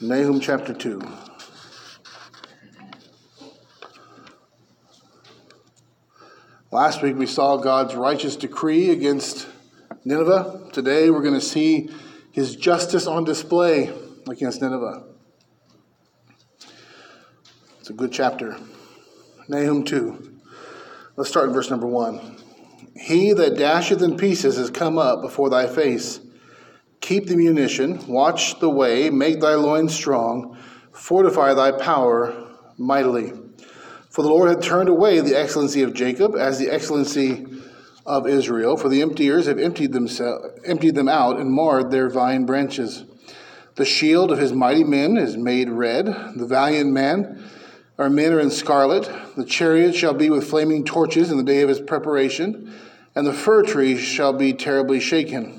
Nahum chapter 2. Last week we saw God's righteous decree against Nineveh. Today we're going to see his justice on display against Nineveh. It's a good chapter. Nahum 2. Let's start in verse number 1. He that dasheth in pieces has come up before thy face. Keep the munition, watch the way, make thy loins strong, fortify thy power mightily. For the Lord had turned away the excellency of Jacob as the excellency of Israel, for the emptiers have emptied, themselves, emptied them out and marred their vine branches. The shield of his mighty men is made red, the valiant man our men are in scarlet. The chariot shall be with flaming torches in the day of his preparation, and the fir trees shall be terribly shaken.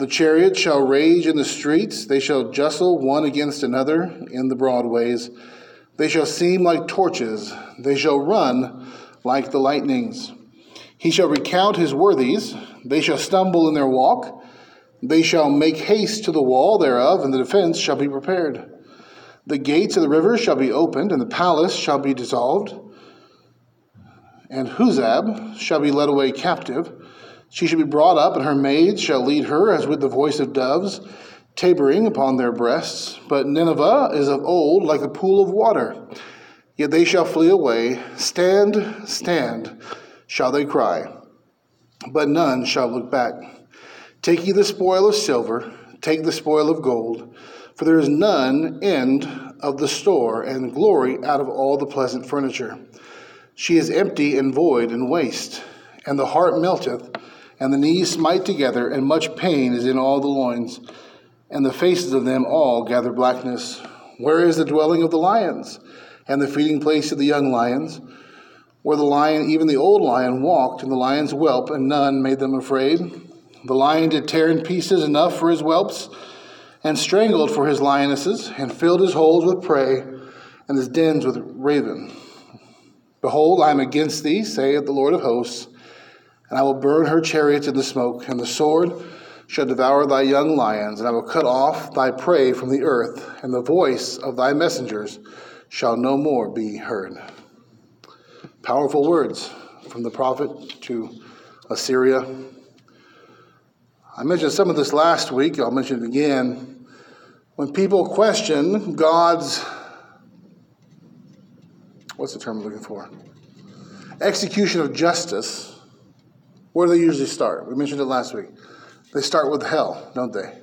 The chariots shall rage in the streets, they shall jostle one against another in the broadways. They shall seem like torches, they shall run like the lightnings. He shall recount his worthies, they shall stumble in their walk. They shall make haste to the wall thereof, and the defense shall be prepared. The gates of the river shall be opened, and the palace shall be dissolved. And Huzzab shall be led away captive. She shall be brought up, and her maids shall lead her as with the voice of doves tabering upon their breasts. But Nineveh is of old like a pool of water. Yet they shall flee away. Stand, stand, shall they cry. But none shall look back. Take ye the spoil of silver, take the spoil of gold, for there is none end of the store, and glory out of all the pleasant furniture. She is empty and void and waste, and the heart melteth, and the knees smite together, and much pain is in all the loins and the faces of them all gather blackness. Where is the dwelling of the lions, and the feeding place of the young lions? Where the lion, even the old lion, walked, and the lions whelp, and none made them afraid. The lion did tear in pieces enough for his whelps, and strangled for his lionesses, and filled his holes with prey, and his dens with raven. Behold, I am against thee, saith the Lord of hosts, and I will burn her chariots in the smoke, and the sword shall devour thy young lions, and I will cut off thy prey from the earth, and the voice of thy messengers shall no more be heard. Powerful words from the prophet to Assyria. I mentioned some of this last week, I'll mention it again. When people question God's, what's the term I'm looking for? Execution of justice, where do they usually start? We mentioned it last week. They start with hell, don't they?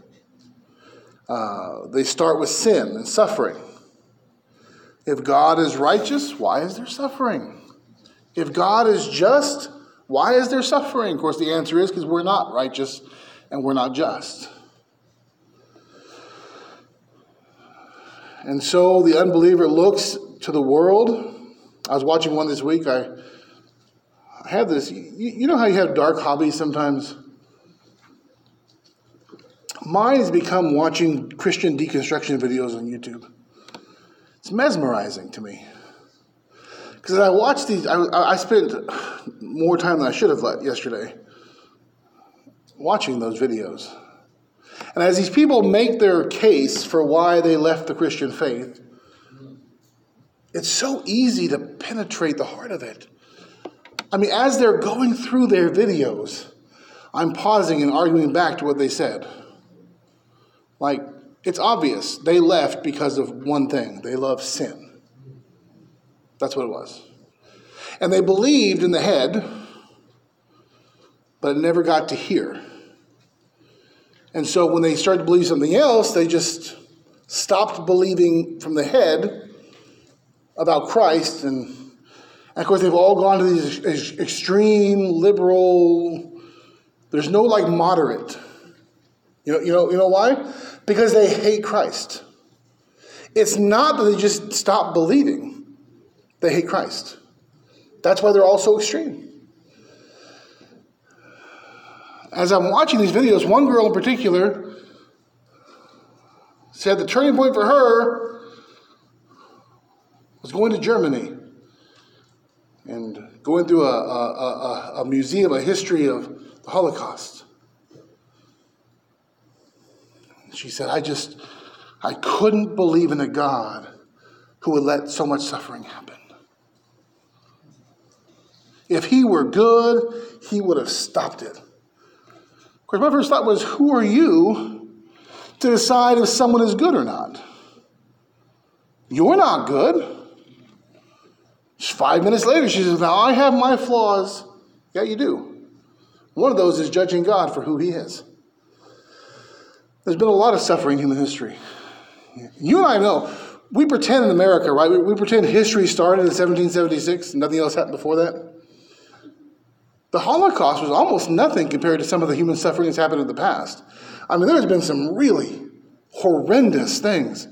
Uh, they start with sin and suffering. If God is righteous, why is there suffering? If God is just, why is there suffering? Of course, the answer is because we're not righteous and we're not just. And so the unbeliever looks to the world. I was watching one this week. I, Had this. You, you know how you have dark hobbies sometimes? Mine has become watching Christian deconstruction videos on YouTube. It's mesmerizing to me. Because I watched these, I, I spent more time than I should have let yesterday watching those videos. And as these people make their case for why they left the Christian faith, it's so easy to penetrate the heart of it. I mean, as they're going through their videos, I'm pausing and arguing back to what they said. Like, it's obvious they left because of one thing they love sin. That's what it was. And they believed in the head, but it never got to hear. And so when they started to believe something else, they just stopped believing from the head about Christ. And of course, they've all gone to these extreme liberal, there's no like moderate. You know, you know, you know why? Because they hate Christ. It's not that they just stop believing, they hate Christ. That's why they're all so extreme. As I'm watching these videos, one girl in particular said the turning point for her was going to Germany and going through a, a, a, a museum, a history of the Holocaust. She said, I just, I couldn't believe in a God who would let so much suffering happen. If he were good, he would have stopped it. Of course, my first thought was, who are you to decide if someone is good or not? You're not good. Five minutes later, she says, Now I have my flaws. Yeah, you do. One of those is judging God for who he is. There's been a lot of suffering in human history. You and I know, we pretend in America, right? We, we pretend history started in 1776 and nothing else happened before that. The Holocaust was almost nothing compared to some of the human suffering that's happened in the past. I mean, there's been some really horrendous things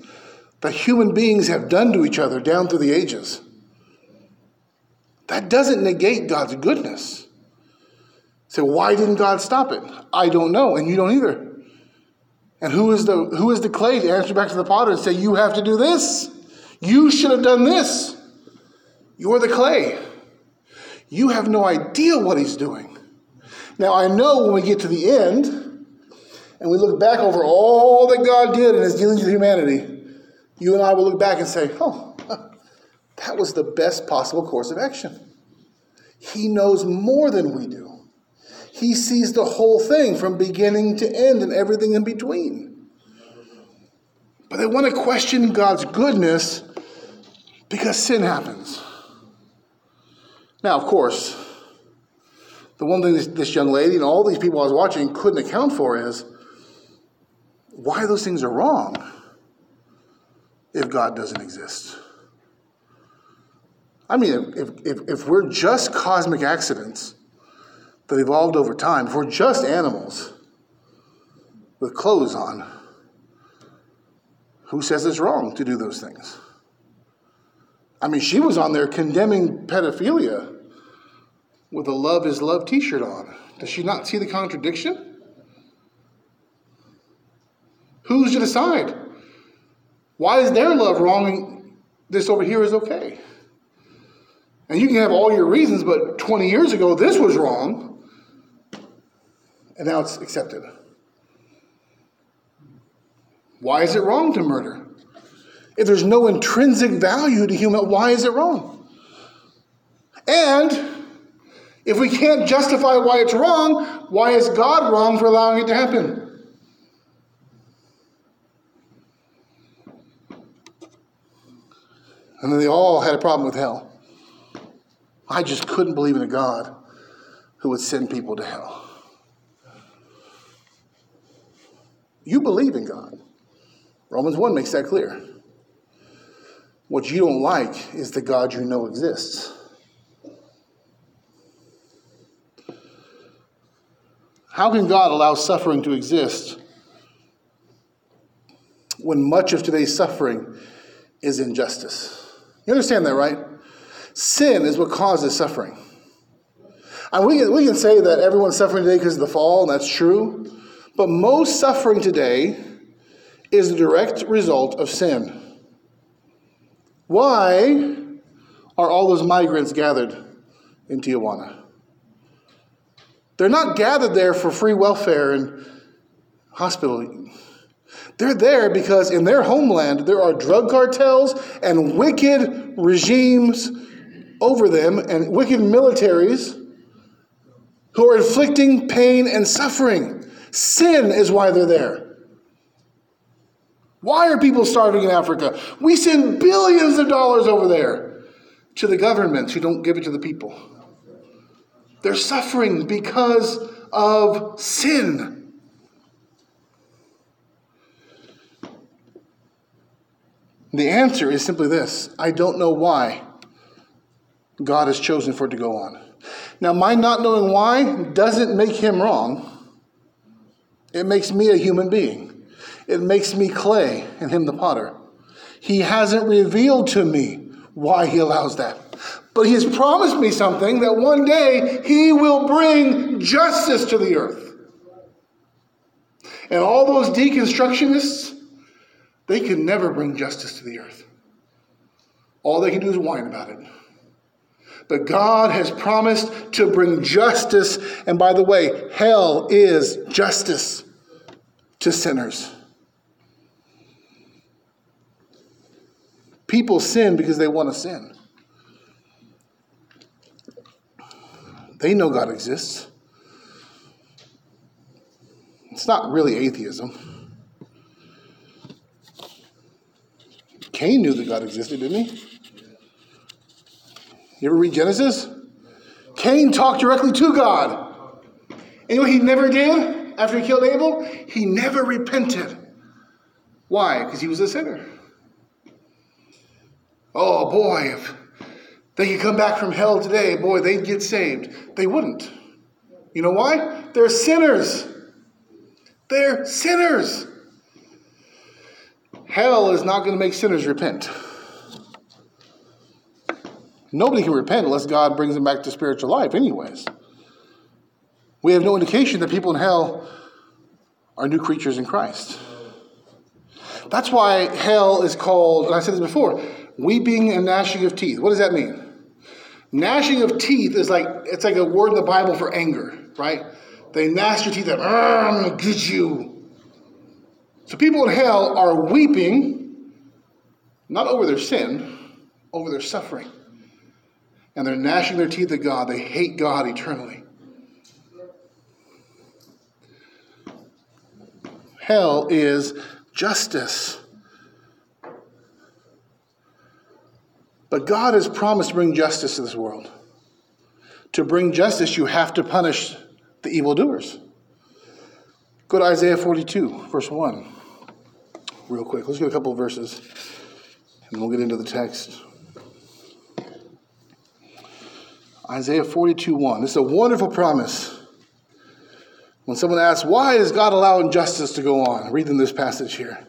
that human beings have done to each other down through the ages. That doesn't negate God's goodness. So why didn't God stop it? I don't know, and you don't either. And who is the who is the clay to answer back to the potter and say, You have to do this? You should have done this. You're the clay. You have no idea what he's doing. Now I know when we get to the end and we look back over all that God did in his dealings with humanity, you and I will look back and say, Oh, that was the best possible course of action. He knows more than we do. He sees the whole thing from beginning to end and everything in between. But they want to question God's goodness because sin happens. Now, of course, the one thing this, this, young lady and all these people I was watching couldn't account for is why those things are wrong if God doesn't exist. I mean, if, if, if we're just cosmic accidents that evolved over time, if we're just animals with clothes on, who says it's wrong to do those things? I mean, she was on there condemning pedophilia with a Love is Love t shirt on. Does she not see the contradiction? Who's to decide? Why is their love wrong and this over here is okay? And you can have all your reasons, but 20 years ago, this was wrong, and now it's accepted. Why is it wrong to murder? If there's no intrinsic value to human, why is it wrong? And if we can't justify why it's wrong, why is God wrong for allowing it to happen? And then they all had a problem with hell. I just couldn't believe in a God who would send people to hell. You believe in God. Romans 1 makes that clear. What you don't like is the God you know exists. How can God allow suffering to exist when much of today's suffering is injustice? You understand that, right? Sin is what causes suffering. And we, we can say that everyone's suffering today because of the fall, and that's true. But most suffering today is the direct result of sin. Why are all those migrants gathered in Tijuana? They're not gathered there for free welfare and hospital. They're there because in their homeland there are drug cartels and wicked regimes over them and wicked militaries who are inflicting pain and suffering. Sin is why they're there. Why are people starving in Africa? We send billions of dollars over there to the governments who don't give it to the people. They're suffering because of sin. The answer is simply this I don't know why God has chosen for it to go on. Now, my not knowing why doesn't make him wrong. It makes me a human being. It makes me clay and him the potter. He hasn't revealed to me why he allows that. But he has promised me something that one day he will bring justice to the earth. And all those deconstructionists, they can never bring justice to the earth. All they can do is whine about it. But God has promised to bring justice. And by the way, hell is justice to sinners. People sin because they want to sin. They know God exists. It's not really atheism. Cain knew that God existed, didn't he? You ever read Genesis? Cain talked directly to God. You know what he never did after he killed Abel? He never repented. Why? Because he was a sinner. Oh boy, if they could come back from hell today, boy, they'd get saved. They wouldn't. You know why? They're sinners. They're sinners. Hell is not going to make sinners repent. Nobody can repent unless God brings them back to spiritual life, anyways. We have no indication that people in hell are new creatures in Christ. That's why hell is called, and I said this before, weeping and gnashing of teeth. What does that mean? Gnashing of teeth is like it's like a word in the Bible for anger, right? They gnash your teeth and ah, I'm gonna get you. So people in hell are weeping, not over their sin, over their suffering. And they're gnashing their teeth at God. They hate God eternally. Hell is justice. But God has promised to bring justice to this world. To bring justice, you have to punish the evildoers. Go to Isaiah 42, verse 1, real quick. Let's get a couple of verses, and we'll get into the text. Isaiah 42, 1. This is a wonderful promise. When someone asks, why is God allowing justice to go on? Read them this passage here.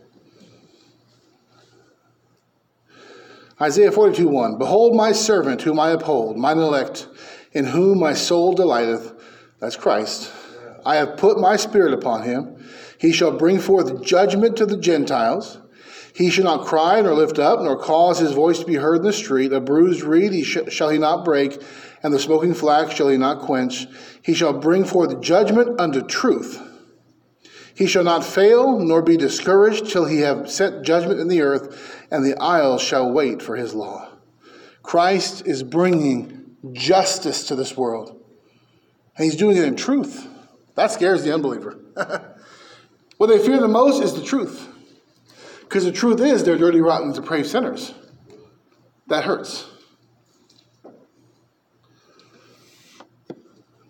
Isaiah 42 1 Behold, my servant, whom I uphold, mine elect, in whom my soul delighteth. That's Christ. I have put my spirit upon him. He shall bring forth judgment to the Gentiles. He shall not cry nor lift up, nor cause his voice to be heard in the street. A bruised reed he sh- shall he not break, and the smoking flax shall he not quench. He shall bring forth judgment unto truth. He shall not fail nor be discouraged till he have set judgment in the earth, and the isles shall wait for his law. Christ is bringing justice to this world, and he's doing it in truth. That scares the unbeliever. what they fear the most is the truth. Because the truth is, they're dirty, rotten, depraved sinners. That hurts.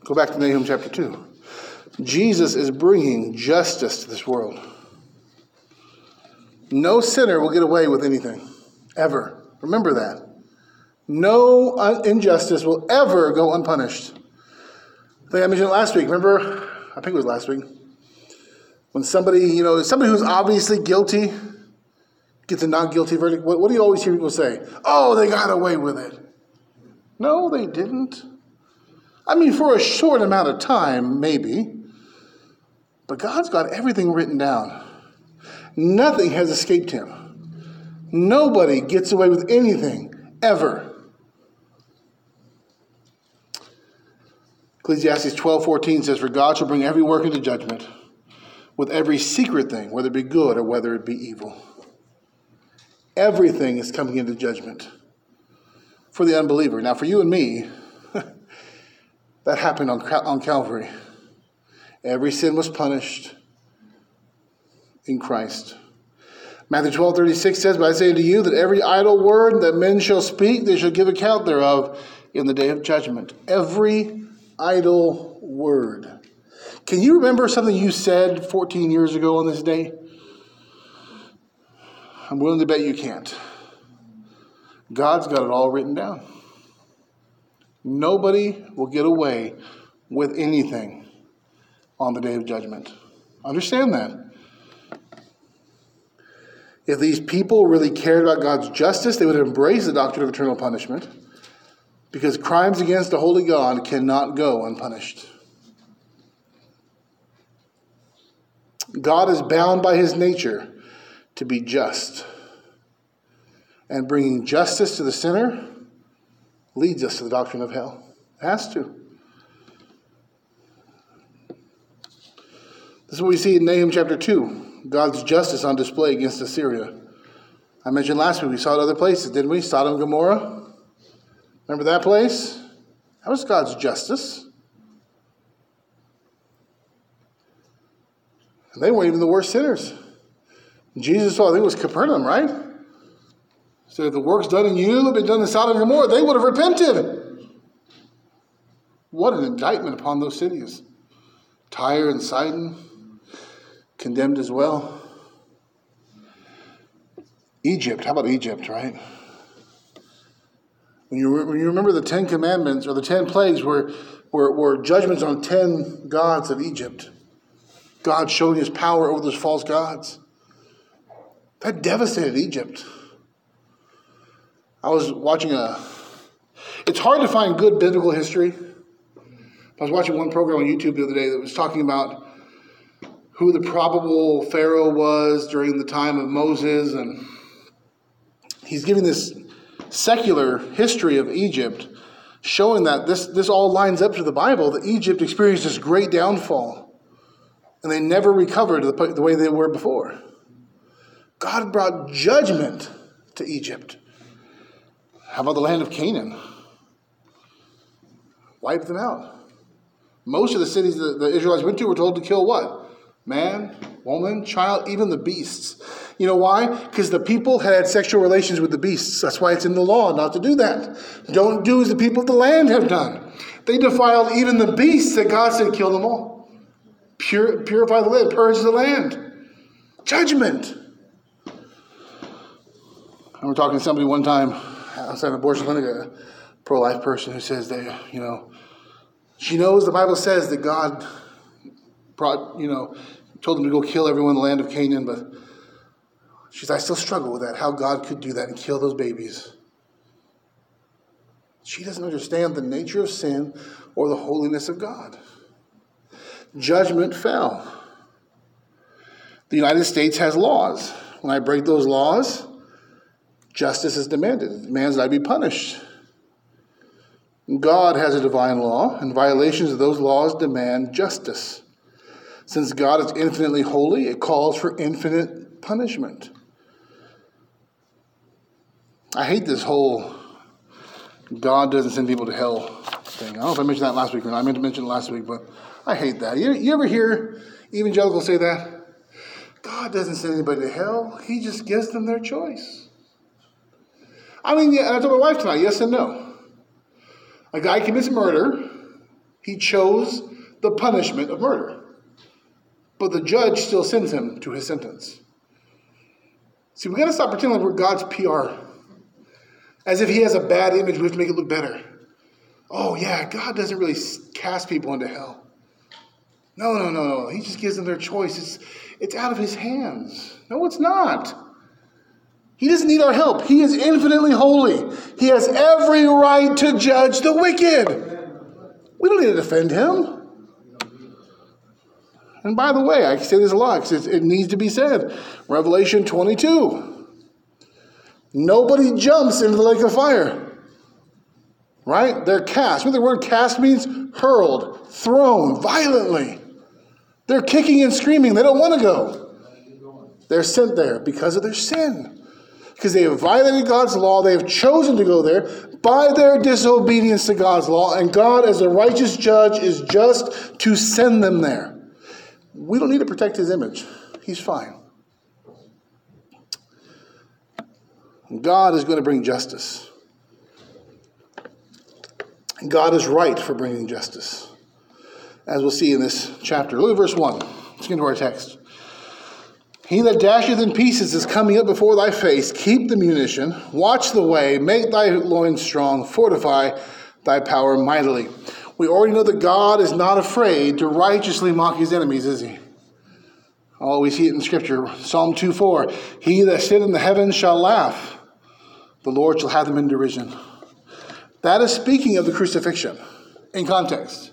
Go back to Nahum chapter 2. Jesus is bringing justice to this world. No sinner will get away with anything, ever. Remember that. No injustice will ever go unpunished. I think I mentioned it last week. Remember? I think it was last week. When somebody, you know, somebody who's obviously guilty gets a not guilty verdict, what, what do you always hear people say? Oh, they got away with it. No, they didn't. I mean, for a short amount of time, maybe. But God's got everything written down. Nothing has escaped him. Nobody gets away with anything, ever. Ecclesiastes 12 14 says, For God shall bring every work into judgment with every secret thing, whether it be good or whether it be evil. Everything is coming into judgment for the unbeliever. Now, for you and me, that happened on, on Calvary. Every sin was punished in Christ. Matthew 12, 36 says, But I say to you that every idle word that men shall speak, they shall give account thereof in the day of judgment. Every idle word. Can you remember something you said 14 years ago on this day? I'm willing to bet you can't. God's got it all written down. Nobody will get away with anything on the day of judgment. Understand that. If these people really cared about God's justice, they would embrace the doctrine of eternal punishment because crimes against a holy God cannot go unpunished. God is bound by his nature to be just. And bringing justice to the sinner leads us to the doctrine of hell. It has to. This is what we see in Nahum chapter 2 God's justice on display against Assyria. I mentioned last week we saw it other places, didn't we? Sodom and Gomorrah. Remember that place? That was God's justice. And they weren't even the worst sinners. Jesus saw, I think it was Capernaum, right? So if the works done in you had been done in Sodom and Gomorrah, they would have repented. What an indictment upon those cities. Tyre and Sidon, condemned as well. Egypt, how about Egypt, right? When you, when you remember the Ten Commandments or the Ten Plagues were, were, were judgments on ten gods of Egypt, God showing his power over those false gods. That devastated Egypt. I was watching a. It's hard to find good biblical history. I was watching one program on YouTube the other day that was talking about who the probable Pharaoh was during the time of Moses, and he's giving this secular history of Egypt, showing that this, this all lines up to the Bible, that Egypt experienced this great downfall, and they never recovered the, the way they were before. God brought judgment to Egypt. How about the land of Canaan? Wipe them out. Most of the cities that the Israelites went to were told to kill what? Man, woman, child, even the beasts. You know why? Because the people had sexual relations with the beasts. That's why it's in the law not to do that. Don't do as the people of the land have done. They defiled even the beasts that God said kill them all. Pur- purify the land, purge the land. Judgment. I was talking to somebody one time outside an abortion clinic, a pro life person who says they, you know, she knows the Bible says that God brought, you know, told them to go kill everyone in the land of Canaan, but she says, I still struggle with that, how God could do that and kill those babies. She doesn't understand the nature of sin or the holiness of God. Judgment fell. The United States has laws. When I break those laws, Justice is demanded. It demands that I be punished. God has a divine law, and violations of those laws demand justice. Since God is infinitely holy, it calls for infinite punishment. I hate this whole God doesn't send people to hell thing. I don't know if I mentioned that last week or not. I meant to mention it last week, but I hate that. You, you ever hear evangelicals say that? God doesn't send anybody to hell, He just gives them their choice. I mean, yeah, I told my wife tonight, yes and no. A guy commits murder, he chose the punishment of murder. But the judge still sends him to his sentence. See, we got to stop pretending like we're God's PR. As if he has a bad image, we have to make it look better. Oh, yeah, God doesn't really cast people into hell. No, no, no, no. He just gives them their choice. It's, it's out of his hands. No, it's not. He doesn't need our help. He is infinitely holy. He has every right to judge the wicked. We don't need to defend him. And by the way, I say this a lot because it needs to be said. Revelation 22. Nobody jumps into the lake of fire. Right? They're cast. What the word cast means? Hurled, thrown violently. They're kicking and screaming. They don't want to go. They're sent there because of their sin because they have violated God's law. They have chosen to go there by their disobedience to God's law, and God, as a righteous judge, is just to send them there. We don't need to protect his image, he's fine. God is going to bring justice. God is right for bringing justice, as we'll see in this chapter. Look at verse 1. Let's get into our text. He that dasheth in pieces is coming up before thy face. Keep the munition, watch the way, make thy loins strong, fortify thy power mightily. We already know that God is not afraid to righteously mock his enemies, is he? Oh, we see it in Scripture. Psalm 2 4. He that sitteth in the heavens shall laugh, the Lord shall have them in derision. That is speaking of the crucifixion in context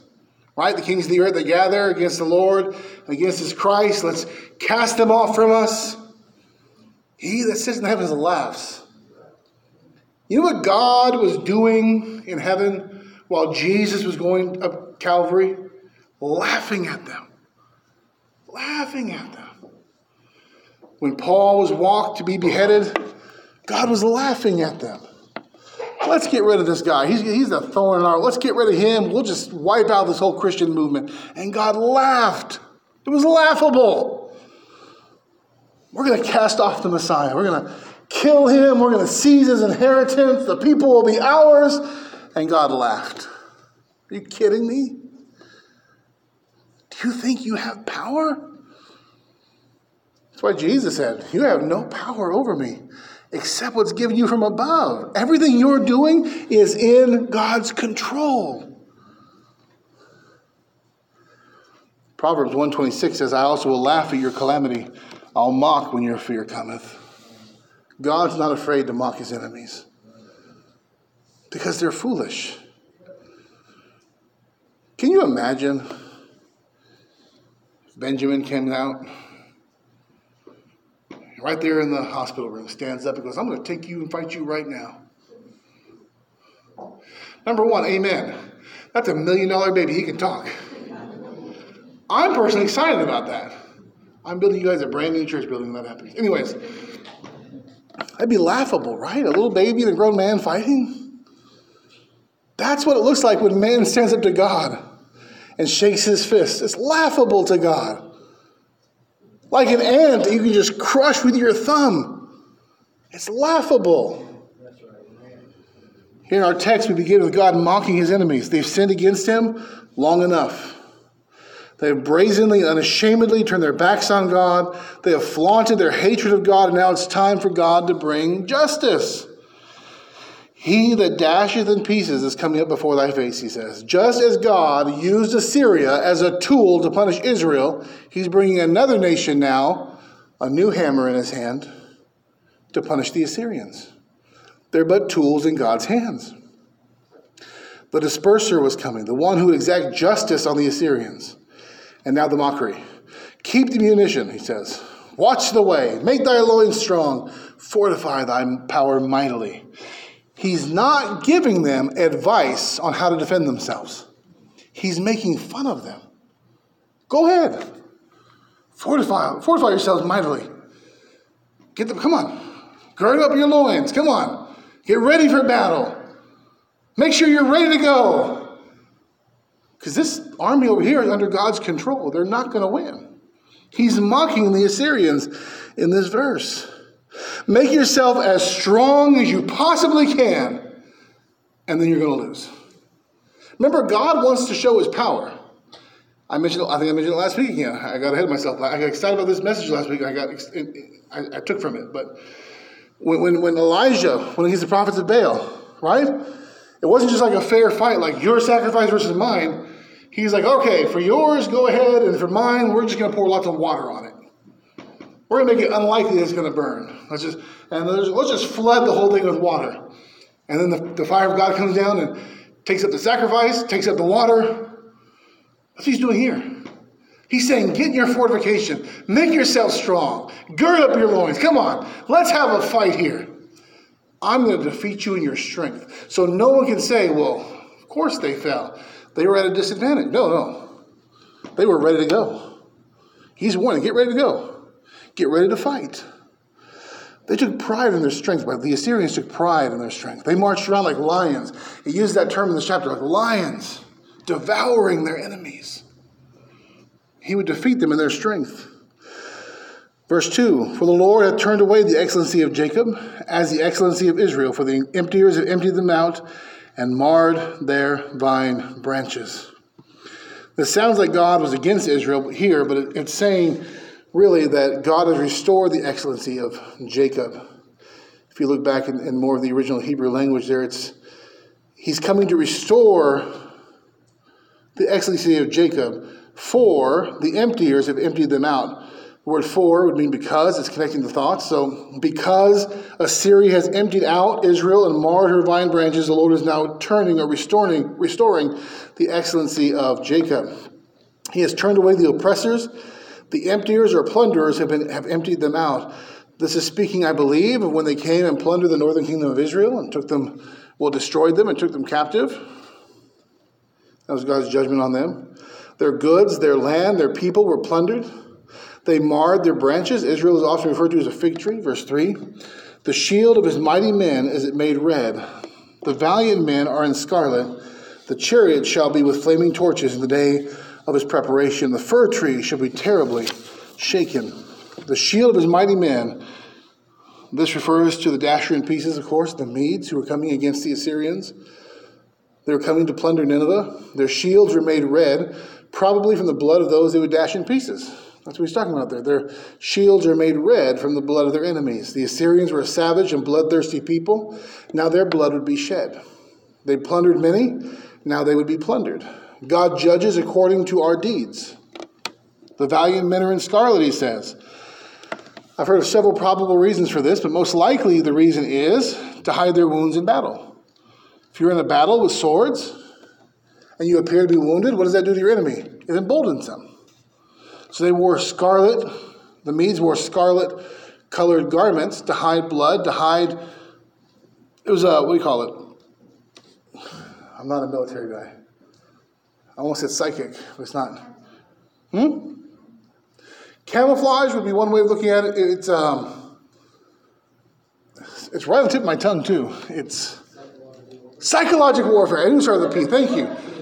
right? The kings of the earth that gather against the Lord, against his Christ. Let's cast them off from us. He that sits in the heavens laughs. You know what God was doing in heaven while Jesus was going up Calvary? Laughing at them. Laughing at them. When Paul was walked to be beheaded, God was laughing at them. Let's get rid of this guy. He's, he's a thorn in our. Let's get rid of him. We'll just wipe out this whole Christian movement. And God laughed. It was laughable. We're going to cast off the Messiah. We're going to kill him. We're going to seize his inheritance. The people will be ours. And God laughed. Are you kidding me? Do you think you have power? That's why Jesus said, You have no power over me except what's given you from above. Everything you're doing is in God's control. Proverbs 126 says, I also will laugh at your calamity. I'll mock when your fear cometh. God's not afraid to mock his enemies because they're foolish. Can you imagine Benjamin came out right there in the hospital room, stands up and goes, I'm going to take you and fight you right now. Number one, amen. That's a million dollar baby. He can talk. I'm personally excited about that. I'm building you guys a brand new church building when that happens. Anyways, that'd be laughable, right? A little baby and a grown man fighting. That's what it looks like when man stands up to God and shakes his fist. It's laughable to God like an ant you can just crush with your thumb. It's laughable. Here in our text, we begin with God mocking his enemies. They've sinned against him long enough. They have brazenly unashamedly turned their backs on God. They have flaunted their hatred of God, and now it's time for God to bring justice. He that dasheth in pieces is coming up before thy face, he says. Just as God used Assyria as a tool to punish Israel, he's bringing another nation now, a new hammer in his hand, to punish the Assyrians. They're but tools in God's hands. The disperser was coming, the one who would exact justice on the Assyrians. And now the mockery. Keep the munition, he says. Watch the way. Make thy loins strong. Fortify thy power mightily. He's not giving them advice on how to defend themselves. He's making fun of them. Go ahead. Fortify, fortify yourselves mightily. Get them, come on. Gird up your loins. Come on. Get ready for battle. Make sure you're ready to go. Because this army over here is under God's control. They're not going to win. He's mocking the Assyrians in this verse. Make yourself as strong as you possibly can, and then you're going to lose. Remember, God wants to show his power. I mentioned, I think I mentioned it last week again. I got ahead of myself. I got excited about this message last week. I got, I, I took from it. But when, when, when Elijah, when he's the prophets of Baal, right? It wasn't just like a fair fight, like your sacrifice versus mine. He's like, okay, for yours, go ahead, and for mine, we're just going to pour lots of water on it. We're going to make it unlikely it's going to burn. Let's just and let's just flood the whole thing with water. And then the, the fire of God comes down and takes up the sacrifice, takes up the water. What's what he's doing here? He's saying, get in your fortification, make yourself strong, gird up your loins. Come on, let's have a fight here. I'm going to defeat you in your strength. So no one can say, well, of course they fell. They were at a disadvantage. No, no. They were ready to go. He's warning, get ready to go. Get ready to fight. They took pride in their strength. But the Assyrians took pride in their strength. They marched around like lions. He used that term in this chapter, like lions, devouring their enemies. He would defeat them in their strength. Verse 2 For the Lord hath turned away the excellency of Jacob as the excellency of Israel, for the emptiers have emptied them out and marred their vine branches. This sounds like God was against Israel here, but it's saying really that God has restored the excellency of Jacob. If you look back in, in more of the original Hebrew language there, it's he's coming to restore the excellency of Jacob, for the emptiers have emptied them out. The word for would mean because, it's connecting the thoughts. So, because Assyria has emptied out Israel and marred her vine branches, the Lord is now turning or restoring, restoring the excellency of Jacob. He has turned away the oppressors the emptiers or plunderers have, been, have emptied them out. This is speaking, I believe, of when they came and plundered the northern kingdom of Israel and took them, well, destroyed them and took them captive. That was God's judgment on them. Their goods, their land, their people were plundered. They marred their branches. Israel is often referred to as a fig tree. Verse 3 The shield of his mighty men is it made red. The valiant men are in scarlet. The chariot shall be with flaming torches in the day of his preparation. The fir tree shall be terribly shaken. The shield of his mighty men. This refers to the dasher in pieces, of course, the Medes who were coming against the Assyrians. They were coming to plunder Nineveh. Their shields were made red, probably from the blood of those they would dash in pieces. That's what he's talking about there. Their shields are made red from the blood of their enemies. The Assyrians were a savage and bloodthirsty people. Now their blood would be shed. They plundered many. Now they would be plundered. God judges according to our deeds. The valiant men are in scarlet, he says. I've heard of several probable reasons for this, but most likely the reason is to hide their wounds in battle. If you're in a battle with swords and you appear to be wounded, what does that do to your enemy? It emboldens them. So they wore scarlet, the Medes wore scarlet colored garments to hide blood, to hide, it was a, what do you call it? I'm not a military guy. I almost said psychic, but it's not. Hmm? Camouflage would be one way of looking at it. It's, um, it's right on the tip of my tongue, too. It's psychological warfare. I didn't start with a P. Thank you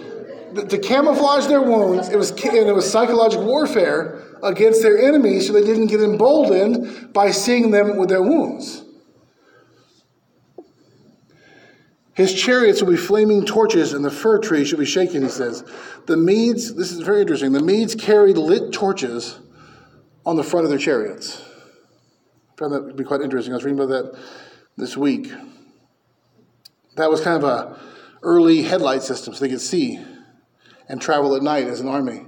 to camouflage their wounds. It was, and it was psychological warfare against their enemies so they didn't get emboldened by seeing them with their wounds. His chariots will be flaming torches, and the fir tree shall be shaken, he says. The Medes, this is very interesting, the Medes carried lit torches on the front of their chariots. I found that to be quite interesting. I was reading about that this week. That was kind of a early headlight system so they could see and travel at night as an army.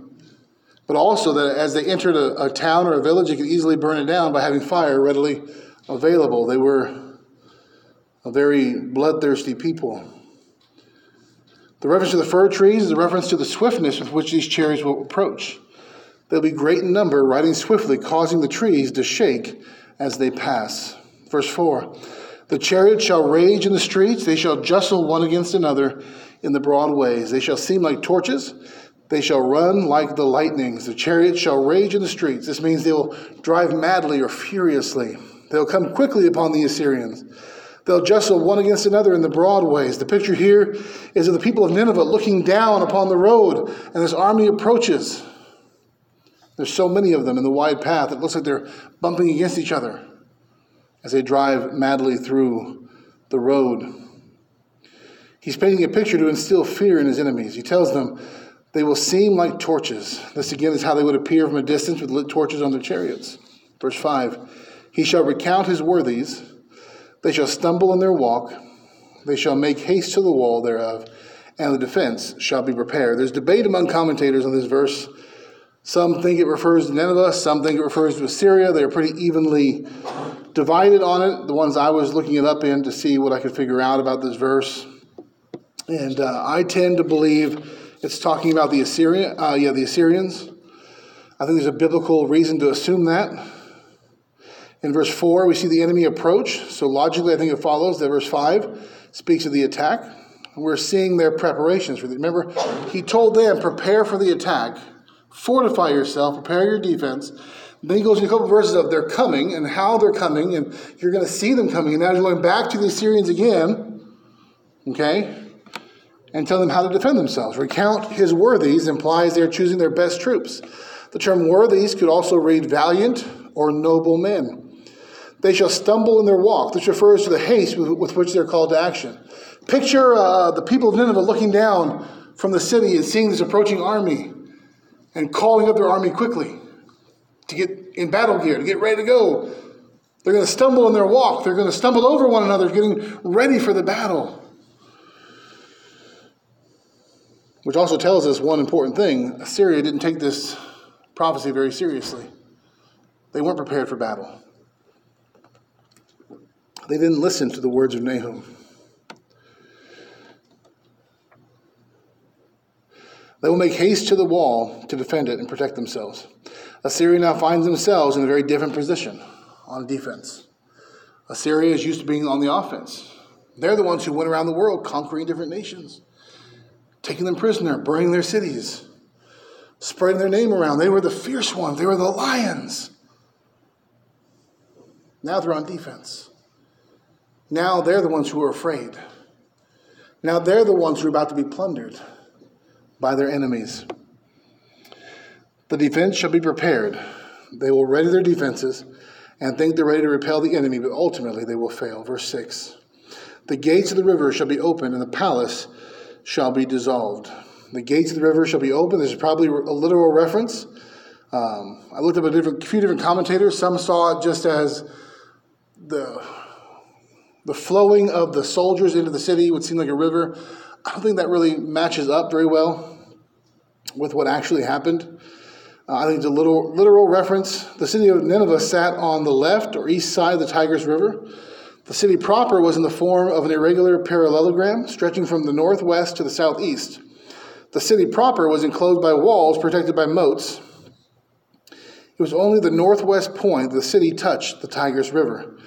But also that as they entered a, a town or a village, they could easily burn it down by having fire readily available. They were a very bloodthirsty people. The reference to the fir trees is a reference to the swiftness with which these chariots will approach. They'll be great in number, riding swiftly, causing the trees to shake as they pass. Verse 4 The chariots shall rage in the streets, they shall jostle one against another in the broad ways. They shall seem like torches. They shall run like the lightnings. The chariots shall rage in the streets. This means they will drive madly or furiously. They'll come quickly upon the Assyrians. They'll jostle one against another in the broad ways. The picture here is of the people of Nineveh looking down upon the road, and this army approaches. There's so many of them in the wide path, it looks like they're bumping against each other as they drive madly through the road. He's painting a picture to instill fear in his enemies. He tells them they will seem like torches. This again is how they would appear from a distance with lit torches on their chariots. Verse 5 He shall recount his worthies, they shall stumble in their walk, they shall make haste to the wall thereof, and the defense shall be prepared. There's debate among commentators on this verse. Some think it refers to Nineveh, some think it refers to Assyria. They're pretty evenly divided on it. The ones I was looking it up in to see what I could figure out about this verse. And uh, I tend to believe it's talking about the Assyrian, uh, yeah, the Assyrians. I think there's a biblical reason to assume that. In verse 4, we see the enemy approach. So logically, I think it follows that verse 5 speaks of the attack. We're seeing their preparations for the. Remember, he told them, prepare for the attack, fortify yourself, prepare your defense. Then he goes in a couple of verses of they're coming and how they're coming, and you're going to see them coming. And now he's going back to the Assyrians again. Okay? and tell them how to defend themselves. Recount his worthies implies they're choosing their best troops. The term worthies could also read valiant or noble men. They shall stumble in their walk. This refers to the haste with, with which they're called to action. Picture uh, the people of Nineveh looking down from the city and seeing this approaching army and calling up their army quickly to get in battle gear, to get ready to go. They're going to stumble in their walk. They're going to stumble over one another, getting ready for the battle. Which also tells us one important thing Assyria didn't take this prophecy very seriously. They weren't prepared for battle. They didn't listen to the words of Nahum. They will make haste to the wall to defend it and protect themselves. Assyria now finds themselves in a very different position on defense. Assyria is used to being on the offense. They're the ones who went around the world conquering different nations taking them prisoner, burning their cities. spreading their name around. They were the fierce ones, they were the lions. Now they're on defense. Now they're the ones who are afraid. Now they're the ones who are about to be plundered by their enemies. The defense shall be prepared. They will ready their defenses and think they're ready to repel the enemy, but ultimately they will fail. Verse 6 The gates of the river shall be opened, and the palace shall be dissolved. The gates of the river shall be opened. This is probably a literal reference. Um, I looked up a different, few different commentators. Some saw it just as the, the flowing of the soldiers into the city would seem like a river. I don't think that really matches up very well with what actually happened. Uh, I think it's a little literal reference. The city of Nineveh sat on the left or east side of the Tigris River. The city proper was in the form of an irregular parallelogram stretching from the northwest to the southeast. The city proper was enclosed by walls protected by moats. It was only the northwest point the city touched the Tigris River.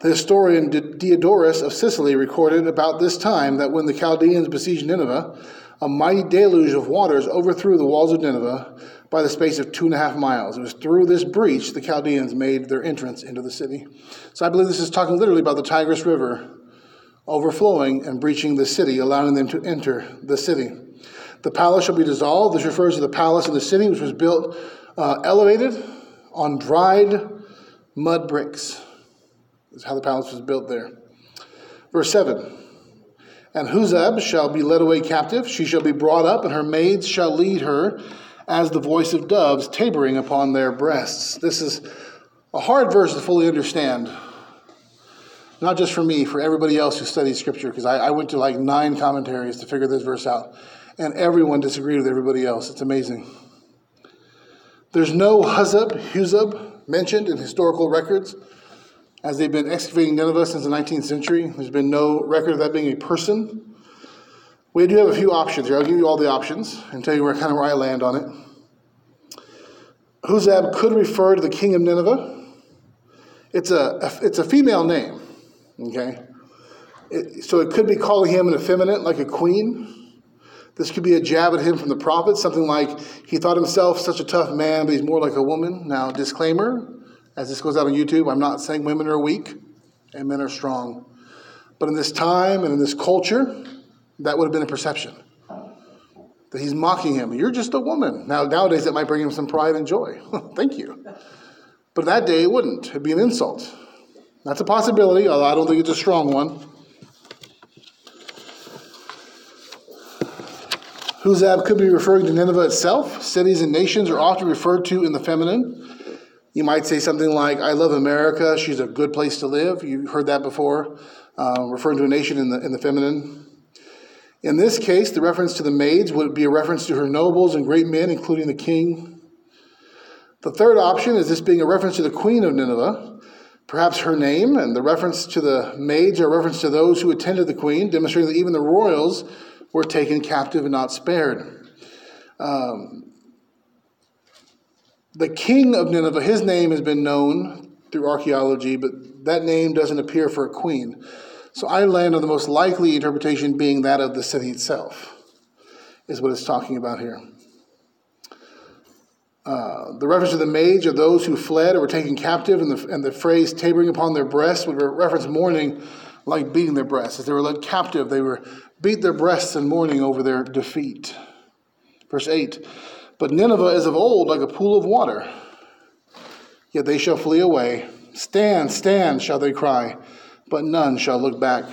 The historian Diodorus of Sicily recorded about this time that when the Chaldeans besieged Nineveh, a mighty deluge of waters overthrew the walls of Nineveh by the space of two and a half miles. It was through this breach the Chaldeans made their entrance into the city. So I believe this is talking literally about the Tigris River overflowing and breaching the city, allowing them to enter the city. The palace shall be dissolved. This refers to the palace in the city, which was built uh, elevated on dried mud bricks. That's how the palace was built there. Verse 7 And Huzzab shall be led away captive. She shall be brought up, and her maids shall lead her as the voice of doves tabering upon their breasts. This is a hard verse to fully understand. Not just for me, for everybody else who studies Scripture, because I, I, went to like nine commentaries to figure this verse out, and everyone disagreed with everybody else. It's amazing. There's no Huzzab, Huzzab mentioned in historical records as they've been excavating Nineveh since the 19th century. There's been no record of that being a person. We do have a few options here. I'll give you all the options and tell you where kind of where I land on it. Huzzab could refer to the king of Nineveh. It's a, it's a female name, okay? It, so it could be calling him an effeminate, like a queen. This could be a jab at him from the prophet, something like he thought himself such a tough man, but he's more like a woman. Now, disclaimer, as this goes out on YouTube, I'm not saying women are weak and men are strong. But in this time and in this culture, that would have been a perception. That he's mocking him. You're just a woman. Now, nowadays, that might bring him some pride and joy. Thank you. But that day, it wouldn't. It'd be an insult. That's a possibility, although I don't think it's a strong one. Huzzab could be referring to Nineveh itself. Cities and nations are often referred to in the feminine. You might say something like, I love America, she's a good place to live. You've heard that before, uh, referring to a nation in the, in the feminine. In this case, the reference to the maids would be a reference to her nobles and great men, including the king. The third option is this being a reference to the queen of Nineveh, perhaps her name, and the reference to the maids are a reference to those who attended the queen, demonstrating that even the royals were taken captive and not spared. Um, the king of Nineveh, his name has been known through archaeology, but that name doesn't appear for a queen. So I land on the most likely interpretation being that of the city itself, is what it's talking about here. Uh, the reference to the maids are those who fled or were taken captive, and the, and the phrase tabering upon their breasts would reference mourning like beating their breasts. As they were led captive, they were beat their breasts in mourning over their defeat. Verse 8 But Nineveh is of old like a pool of water, yet they shall flee away. Stand, stand, shall they cry but none shall look back.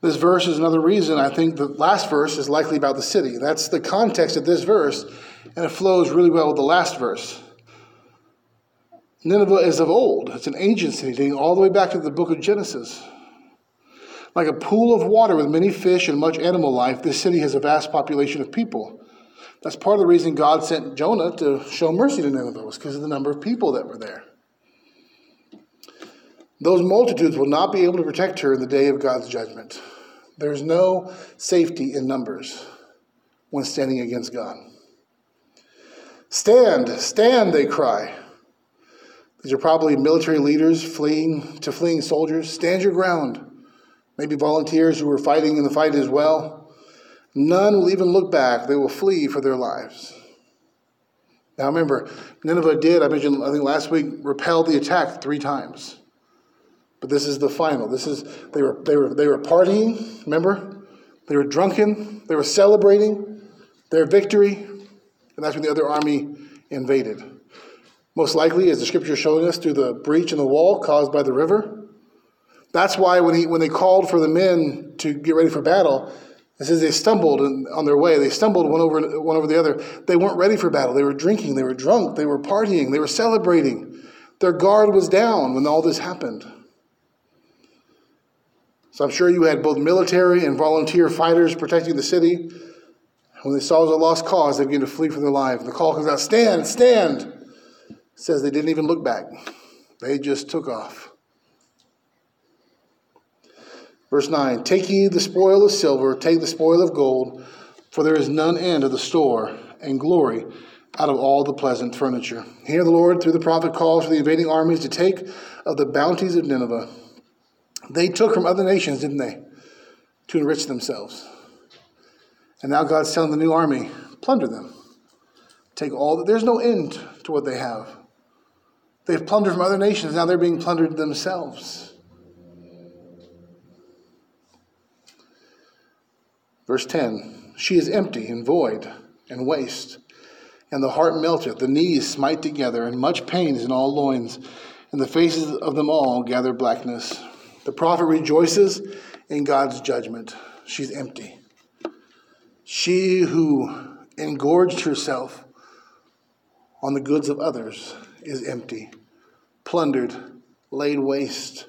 This verse is another reason I think the last verse is likely about the city. That's the context of this verse, and it flows really well with the last verse. Nineveh is of old, it's an ancient city dating all the way back to the book of Genesis. Like a pool of water with many fish and much animal life, this city has a vast population of people. That's part of the reason God sent Jonah to show mercy to Nineveh, was because of the number of people that were there. Those multitudes will not be able to protect her in the day of God's judgment. There's no safety in numbers when standing against God. Stand, stand, they cry. These are probably military leaders fleeing to fleeing soldiers. Stand your ground. Maybe volunteers who were fighting in the fight as well. None will even look back, they will flee for their lives. Now remember, Nineveh did, I mentioned, I think last week, repelled the attack three times. But this is the final. This is they were they were they were partying, remember? They were drunken, they were celebrating their victory, and that's when the other army invaded. Most likely, as the scripture is showing us, through the breach in the wall caused by the river. That's why when, he, when they called for the men to get ready for battle, it says they stumbled on their way. They stumbled one over, one over the other. They weren't ready for battle. They were drinking, they were drunk, they were partying, they were celebrating. Their guard was down when all this happened. So I'm sure you had both military and volunteer fighters protecting the city. When they saw it was a lost cause, they began to flee for their life. The call comes out, stand, stand. It says they didn't even look back. They just took off. Verse 9 Take ye the spoil of silver, take the spoil of gold, for there is none end of the store, and glory out of all the pleasant furniture. Here the Lord, through the prophet, calls for the invading armies to take of the bounties of Nineveh. They took from other nations, didn't they, to enrich themselves. And now God's telling the new army, plunder them. Take all. There's no end to what they have. They've plundered from other nations, now they're being plundered themselves. Verse 10 She is empty and void and waste, and the heart melteth, the knees smite together, and much pain is in all loins, and the faces of them all gather blackness. The prophet rejoices in God's judgment. She's empty. She who engorged herself on the goods of others is empty, plundered, laid waste.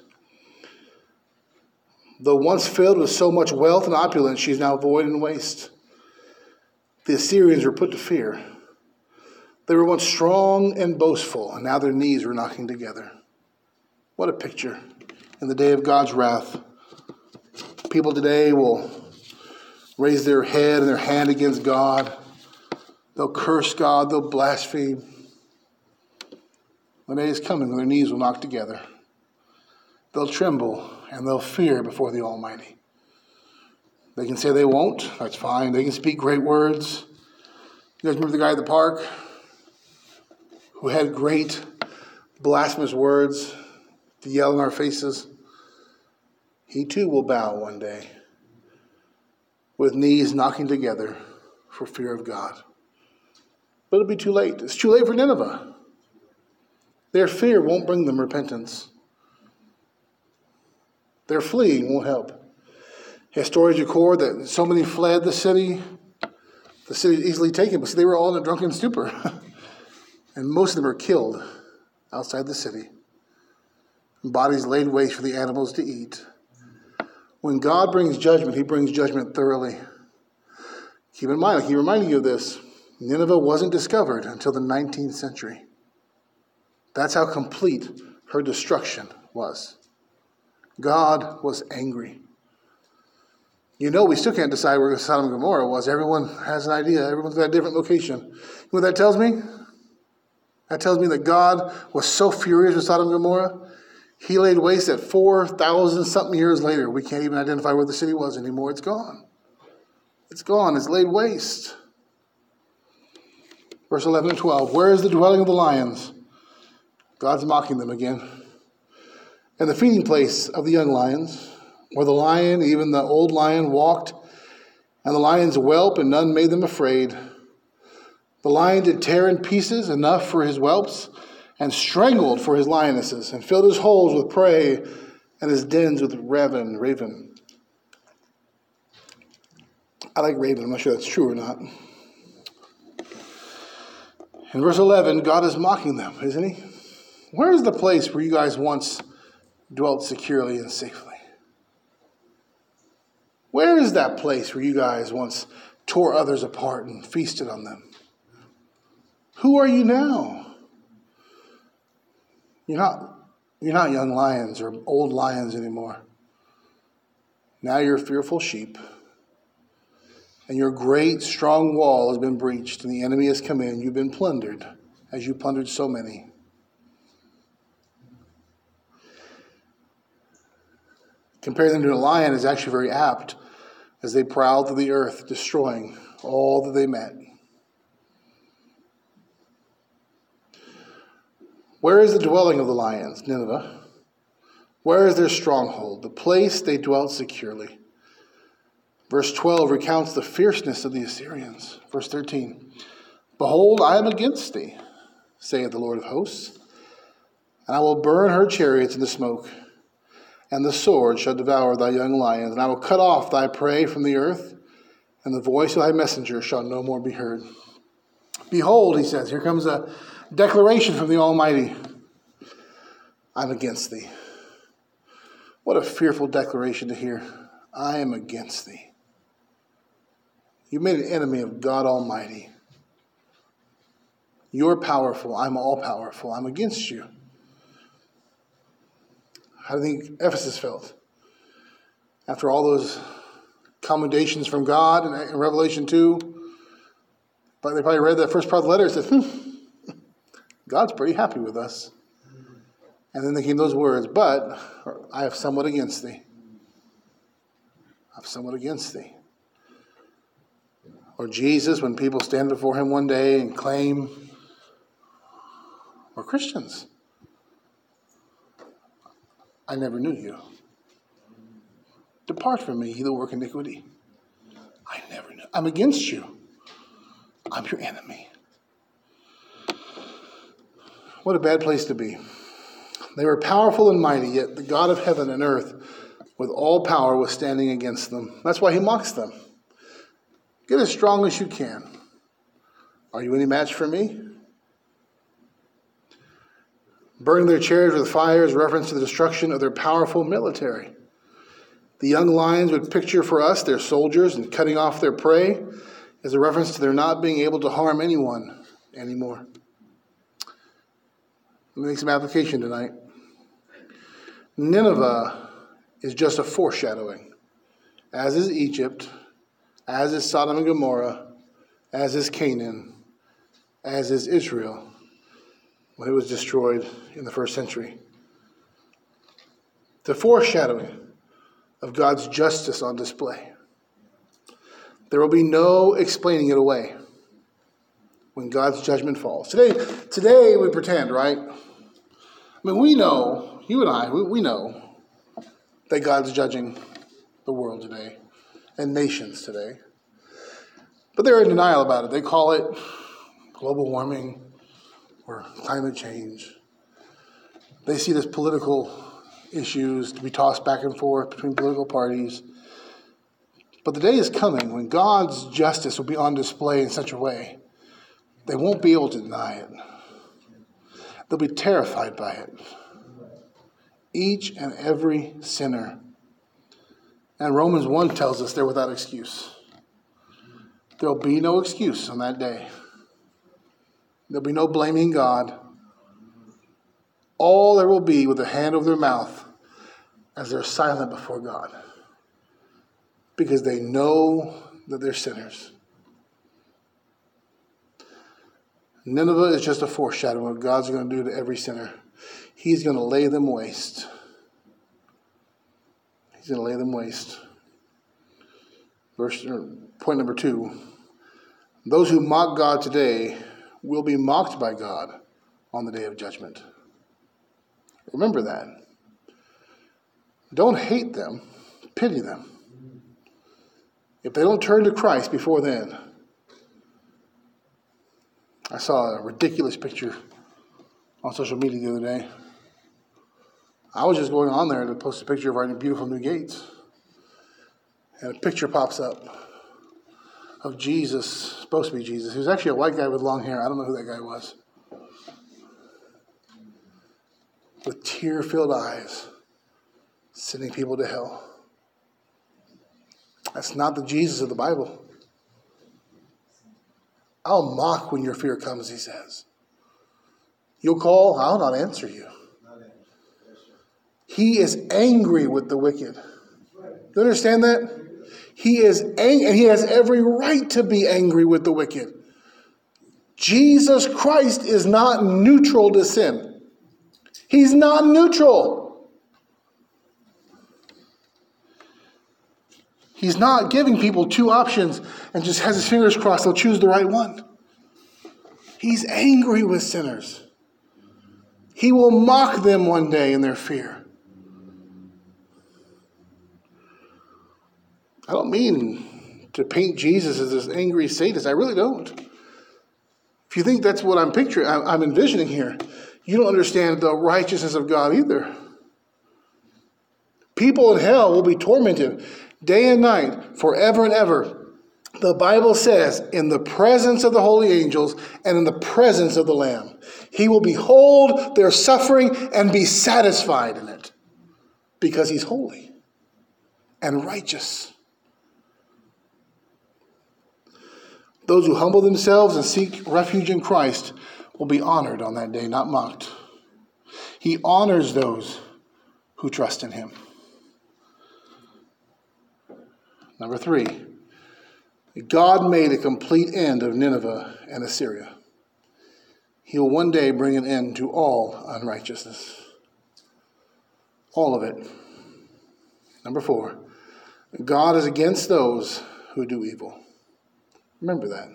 Though once filled with so much wealth and opulence, she is now void and waste. The Assyrians were put to fear. They were once strong and boastful, and now their knees were knocking together. What a picture in the day of God's wrath. People today will raise their head and their hand against God. They'll curse God, they'll blaspheme. The day is coming when their knees will knock together. They'll tremble and they'll fear before the Almighty. They can say they won't, that's fine. They can speak great words. You guys remember the guy at the park who had great blasphemous words to yell in our faces? He too will bow one day with knees knocking together for fear of God. But it'll be too late. It's too late for Nineveh. Their fear won't bring them repentance. Their fleeing won't help. Historians record that so many fled the city, the city easily taken, but see, they were all in a drunken stupor. and most of them are killed outside the city. Bodies laid waste for the animals to eat. When God brings judgment, he brings judgment thoroughly. Keep in mind, I keep reminding you of this Nineveh wasn't discovered until the 19th century. That's how complete her destruction was. God was angry. You know, we still can't decide where Sodom and Gomorrah was. Everyone has an idea, everyone's got a different location. You know what that tells me? That tells me that God was so furious with Sodom and Gomorrah, he laid waste at 4,000 something years later. We can't even identify where the city was anymore. It's gone. It's gone. It's laid waste. Verse 11 and 12. Where is the dwelling of the lions? God's mocking them again and the feeding place of the young lions, where the lion, even the old lion, walked, and the lions whelp, and none made them afraid. The lion did tear in pieces enough for his whelps, and strangled for his lionesses, and filled his holes with prey, and his dens with raven. Raven. I like raven. I'm not sure that's true or not. In verse 11, God is mocking them, isn't he? Where is the place where you guys once dwelt securely and safely. Where is that place where you guys once tore others apart and feasted on them? Who are you now? You're not, you're not young lions or old lions anymore. Now you're fearful sheep. And your great, strong wall has been breached, and the enemy has come in. You've been plundered, as you plundered so many. Comparing them to a lion is actually very apt as they prowled through the earth, destroying all that they met. Where is the dwelling of the lions, Nineveh? Where is their stronghold, the place they dwelt securely? Verse 12 recounts the fierceness of the Assyrians. Verse 13 Behold, I am against thee, saith the Lord of hosts, and I will burn her chariots into smoke, and the sword shall devour thy young lions, and I will cut off thy prey from the earth, and the voice of thy messenger shall no more be heard. Behold, he says, here comes a declaration from the Almighty I'm against thee. What a fearful declaration to hear. I am against thee. You made an enemy of God Almighty. You're powerful. I'm all powerful. I'm against you. How do you think Ephesus felt? After all those commendations from God in Revelation 2, but they probably read that first part of the letter and said, hmm, God's pretty happy with us. And then they came those words, but I have somewhat against thee. I have somewhat against thee. Or Jesus, when people stand before him one day and claim, we're Christians. I never knew you. Depart from me, ye that work iniquity. I never knew. I'm against you. I'm your enemy. What a bad place to be. They were powerful and mighty, yet the God of heaven and earth, with all power, was standing against them. That's why he mocks them. Get as strong as you can. Are you any match for me? Burning their chariots with fire is reference to the destruction of their powerful military. The young lions would picture for us their soldiers and cutting off their prey is a reference to their not being able to harm anyone anymore. Let me make some application tonight. Nineveh is just a foreshadowing, as is Egypt, as is Sodom and Gomorrah, as is Canaan, as is Israel when it was destroyed in the first century. The foreshadowing of God's justice on display. There will be no explaining it away when God's judgment falls. Today, today we pretend, right? I mean, we know, you and I, we, we know that God's judging the world today and nations today. But they're in denial about it. They call it global warming or climate change. They see this political issues to be tossed back and forth between political parties. But the day is coming when God's justice will be on display in such a way they won't be able to deny it. They'll be terrified by it. Each and every sinner. And Romans 1 tells us they're without excuse. There'll be no excuse on that day. There'll be no blaming God. All there will be with a hand over their mouth as they're silent before God because they know that they're sinners. Nineveh is just a foreshadowing of what God's going to do to every sinner. He's going to lay them waste. He's going to lay them waste. Verse er, point number two: Those who mock God today will be mocked by God on the day of judgment. Remember that. Don't hate them, pity them. If they don't turn to Christ before then, I saw a ridiculous picture on social media the other day. I was just going on there to post a picture of our beautiful new gates. And a picture pops up of Jesus, supposed to be Jesus. He was actually a white guy with long hair. I don't know who that guy was. With tear filled eyes, sending people to hell. That's not the Jesus of the Bible. I'll mock when your fear comes, he says. You'll call, I'll not answer you. He is angry with the wicked. Do you understand that? He is angry, and he has every right to be angry with the wicked. Jesus Christ is not neutral to sin. He's not neutral. He's not giving people two options and just has his fingers crossed they'll choose the right one. He's angry with sinners. He will mock them one day in their fear. I don't mean to paint Jesus as this angry sadist. I really don't. If you think that's what I'm picturing, I'm envisioning here, you don't understand the righteousness of God either. People in hell will be tormented day and night, forever and ever. The Bible says, in the presence of the holy angels and in the presence of the Lamb. He will behold their suffering and be satisfied in it because he's holy and righteous. Those who humble themselves and seek refuge in Christ will be honored on that day, not mocked. He honors those who trust in him. Number three, God made a complete end of Nineveh and Assyria. He will one day bring an end to all unrighteousness. All of it. Number four, God is against those who do evil. Remember that.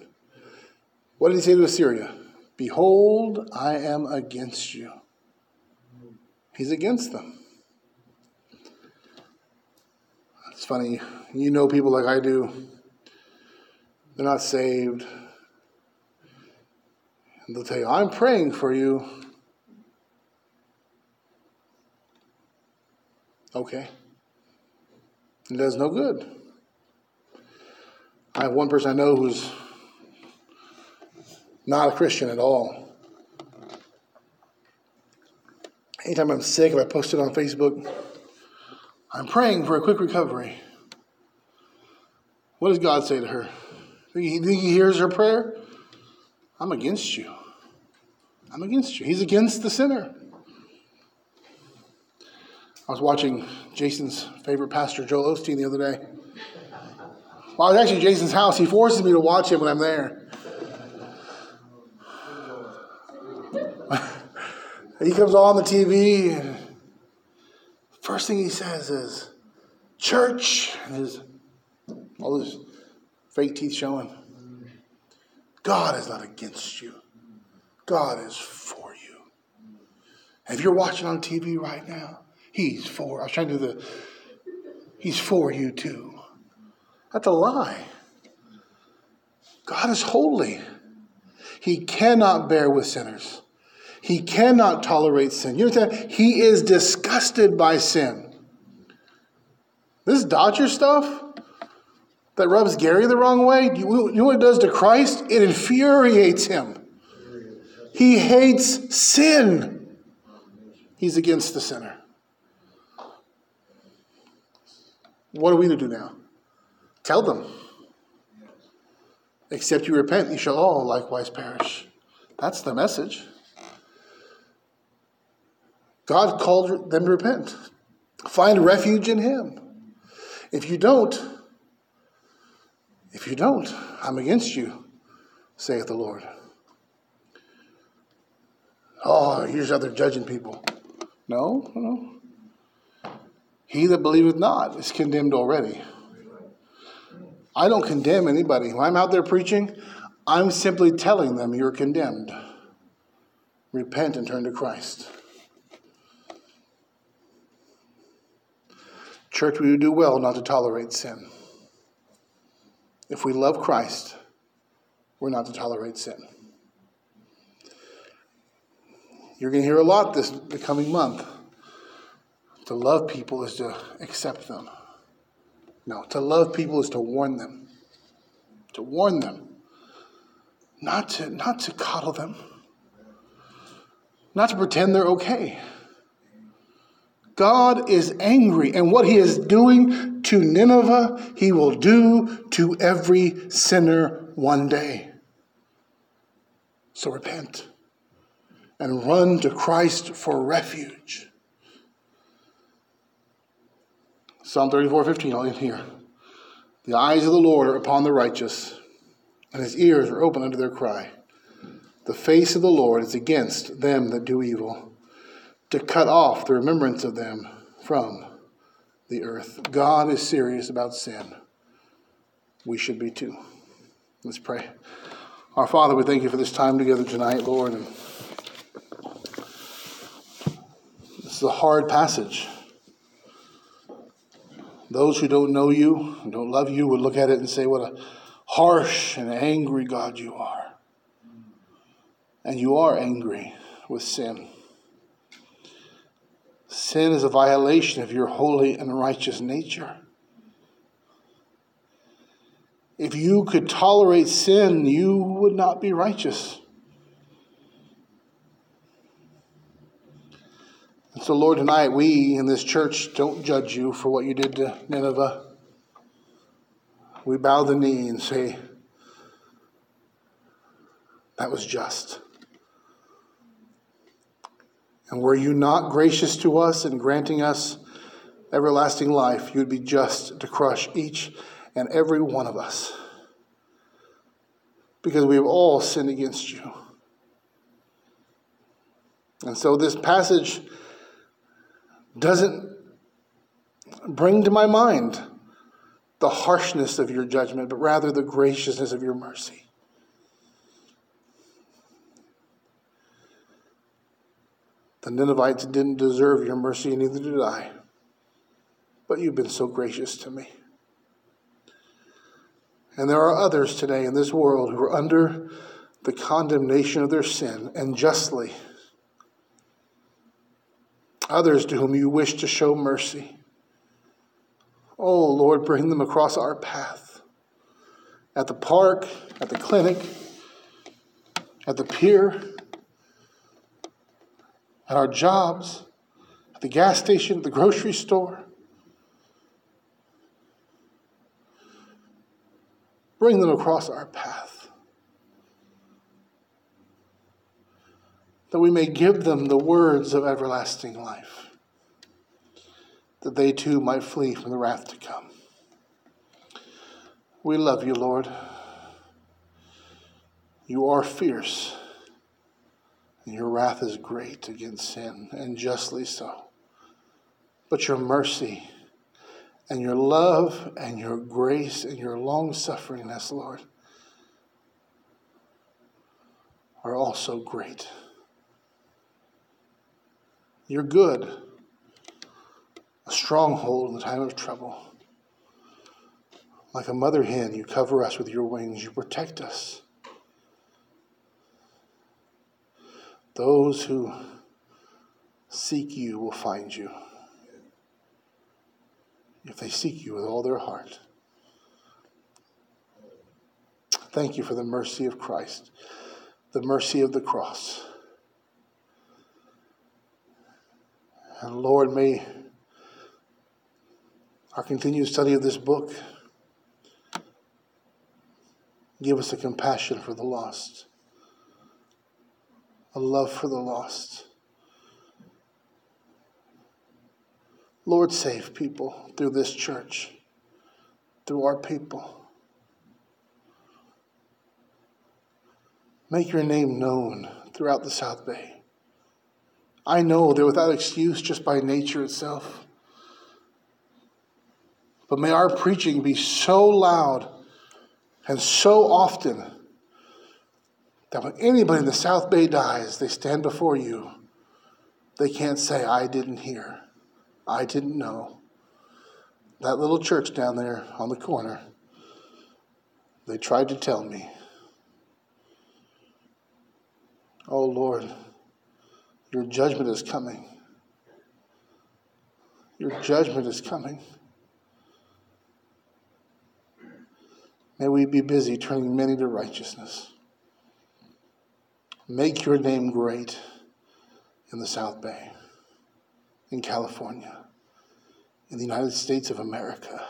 What did he say to Assyria? Behold, I am against you. He's against them. It's funny, you know people like I do. They're not saved. And they'll tell you, I'm praying for you. Okay. It does no good. I have one person I know who's not a Christian at all. Anytime I'm sick, if I post it on Facebook, I'm praying for a quick recovery. What does God say to her? Think he hears her prayer? I'm against you. I'm against you. He's against the sinner. I was watching Jason's favorite pastor, Joel Osteen, the other day. Well, I was actually Jason's house. He forces me to watch him when I'm there. he comes on the TV, and first thing he says is, Church, and his, all his fake teeth showing. God is not against you, God is for you. If you're watching on TV right now, He's for. I was trying to do the, He's for you too. That's a lie. God is holy. He cannot bear with sinners. He cannot tolerate sin. You understand? He is disgusted by sin. This Dodger stuff that rubs Gary the wrong way, you know what it does to Christ? It infuriates him. He hates sin. He's against the sinner. What are we to do now? Tell them. Except you repent, you shall all likewise perish. That's the message. God called them to repent. Find refuge in Him. If you don't, if you don't, I'm against you, saith the Lord. Oh, here's how they're judging people. No, no. He that believeth not is condemned already. I don't condemn anybody. When I'm out there preaching, I'm simply telling them you're condemned. Repent and turn to Christ. Church, we do well not to tolerate sin. If we love Christ, we're not to tolerate sin. You're going to hear a lot this the coming month. To love people is to accept them. No, to love people is to warn them. To warn them. Not to, not to coddle them. Not to pretend they're okay. God is angry, and what he is doing to Nineveh, he will do to every sinner one day. So repent and run to Christ for refuge. Psalm 34 15, I'll end here. The eyes of the Lord are upon the righteous, and his ears are open unto their cry. The face of the Lord is against them that do evil, to cut off the remembrance of them from the earth. God is serious about sin. We should be too. Let's pray. Our Father, we thank you for this time together tonight, Lord. And is a hard passage. Those who don't know you don't love you would look at it and say, What a harsh and angry God you are. And you are angry with sin. Sin is a violation of your holy and righteous nature. If you could tolerate sin, you would not be righteous. And so, Lord, tonight we in this church don't judge you for what you did to Nineveh. We bow the knee and say, that was just. And were you not gracious to us in granting us everlasting life, you'd be just to crush each and every one of us. Because we have all sinned against you. And so this passage doesn't bring to my mind the harshness of your judgment, but rather the graciousness of your mercy. The Ninevites didn't deserve your mercy, neither did I. But you've been so gracious to me. And there are others today in this world who are under the condemnation of their sin, and justly others to whom you wish to show mercy. Oh, Lord, bring them across our path. At the park, at the clinic, at the pier, at our jobs, at the gas station, at the grocery store. Bring them across our path. That we may give them the words of everlasting life, that they too might flee from the wrath to come. We love you, Lord. You are fierce, and your wrath is great against sin, and justly so. But your mercy and your love and your grace and your long sufferingness, Lord, are also great. You're good, a stronghold in the time of trouble. Like a mother hen, you cover us with your wings, you protect us. Those who seek you will find you if they seek you with all their heart. Thank you for the mercy of Christ, the mercy of the cross. And Lord, may our continued study of this book give us a compassion for the lost, a love for the lost. Lord, save people through this church, through our people. Make your name known throughout the South Bay. I know they're without excuse just by nature itself. But may our preaching be so loud and so often that when anybody in the South Bay dies, they stand before you. They can't say, I didn't hear, I didn't know. That little church down there on the corner, they tried to tell me. Oh Lord. Your judgment is coming. Your judgment is coming. May we be busy turning many to righteousness. Make your name great in the South Bay, in California, in the United States of America.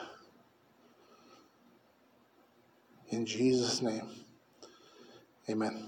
In Jesus' name, amen.